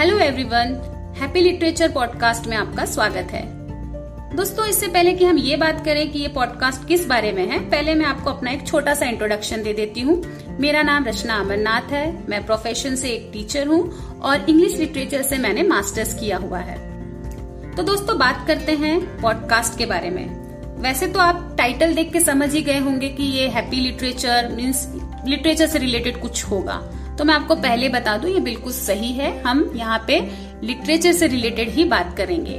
Hello everyone happy literature podcast में आपका स्वागत है। दोस्तों, इससे पहले कि हम ये बात करें कि ये पॉडकास्ट किस बारे में है, पहले मैं आपको अपना एक छोटा सा इंट्रोडक्शन दे देती हूँ। मेरा नाम रचना अमरनाथ है, मैं प्रोफेशन से एक टीचर हूँ और इंग्लिश लिटरेचर से मैंने मास्टर्स किया हुआ है। तो दोस्तों, बात करते हैं पॉडकास्ट के बारे में। वैसे तो आप टाइटल देख के समझ ही गए होंगे कि ये हैप्पी लिटरेचर मीन्स लिटरेचर से रिलेटेड कुछ होगा। तो मैं आपको पहले बता दूँ, ये बिल्कुल सही है। हम यहाँ पे लिटरेचर से रिलेटेड ही बात करेंगे।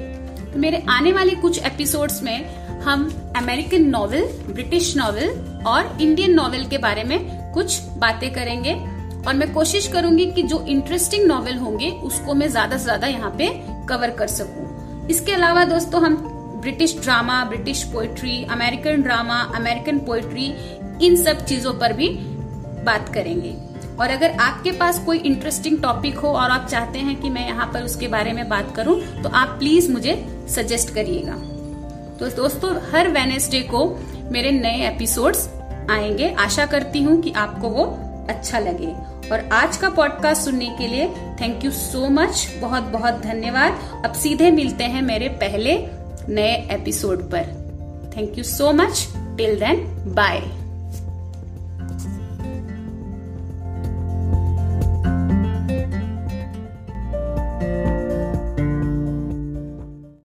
तो मेरे आने वाले कुछ एपिसोड्स में हम अमेरिकन नॉवेल ब्रिटिश नॉवेल और इंडियन नॉवेल के बारे में कुछ बातें करेंगे। और मैं कोशिश करूँगी कि जो इंटरेस्टिंग नॉवेल होंगे, उसको मैं ज़्यादा से ज़्यादा यहाँ पे कवर कर सकूँ। इसके अलावा दोस्तों, हम British drama British poetry American drama American poetry इन सब चीज़ों पर भी बात करेंगे। और अगर आपके पास कोई इंटरेस्टिंग टॉपिक हो और आप चाहते हैं कि मैं यहाँ पर उसके बारे में बात करूँ तो आप प्लीज़ मुझे सजेस्ट करिएगा। तो दोस्तों, हर वेनेसडे को मेरे नए एपिसोड्स आएँगे। आशा करती हूँ कि आपको वो अच्छा लगे। और आज का पॉडकास्ट सुनने के लिए थैंक यू सो मच बहुत बहुत धन्यवाद। अब सीधे मिलते हैं मेरे पहले नए एपिसोड पर। Thank you so much till then bye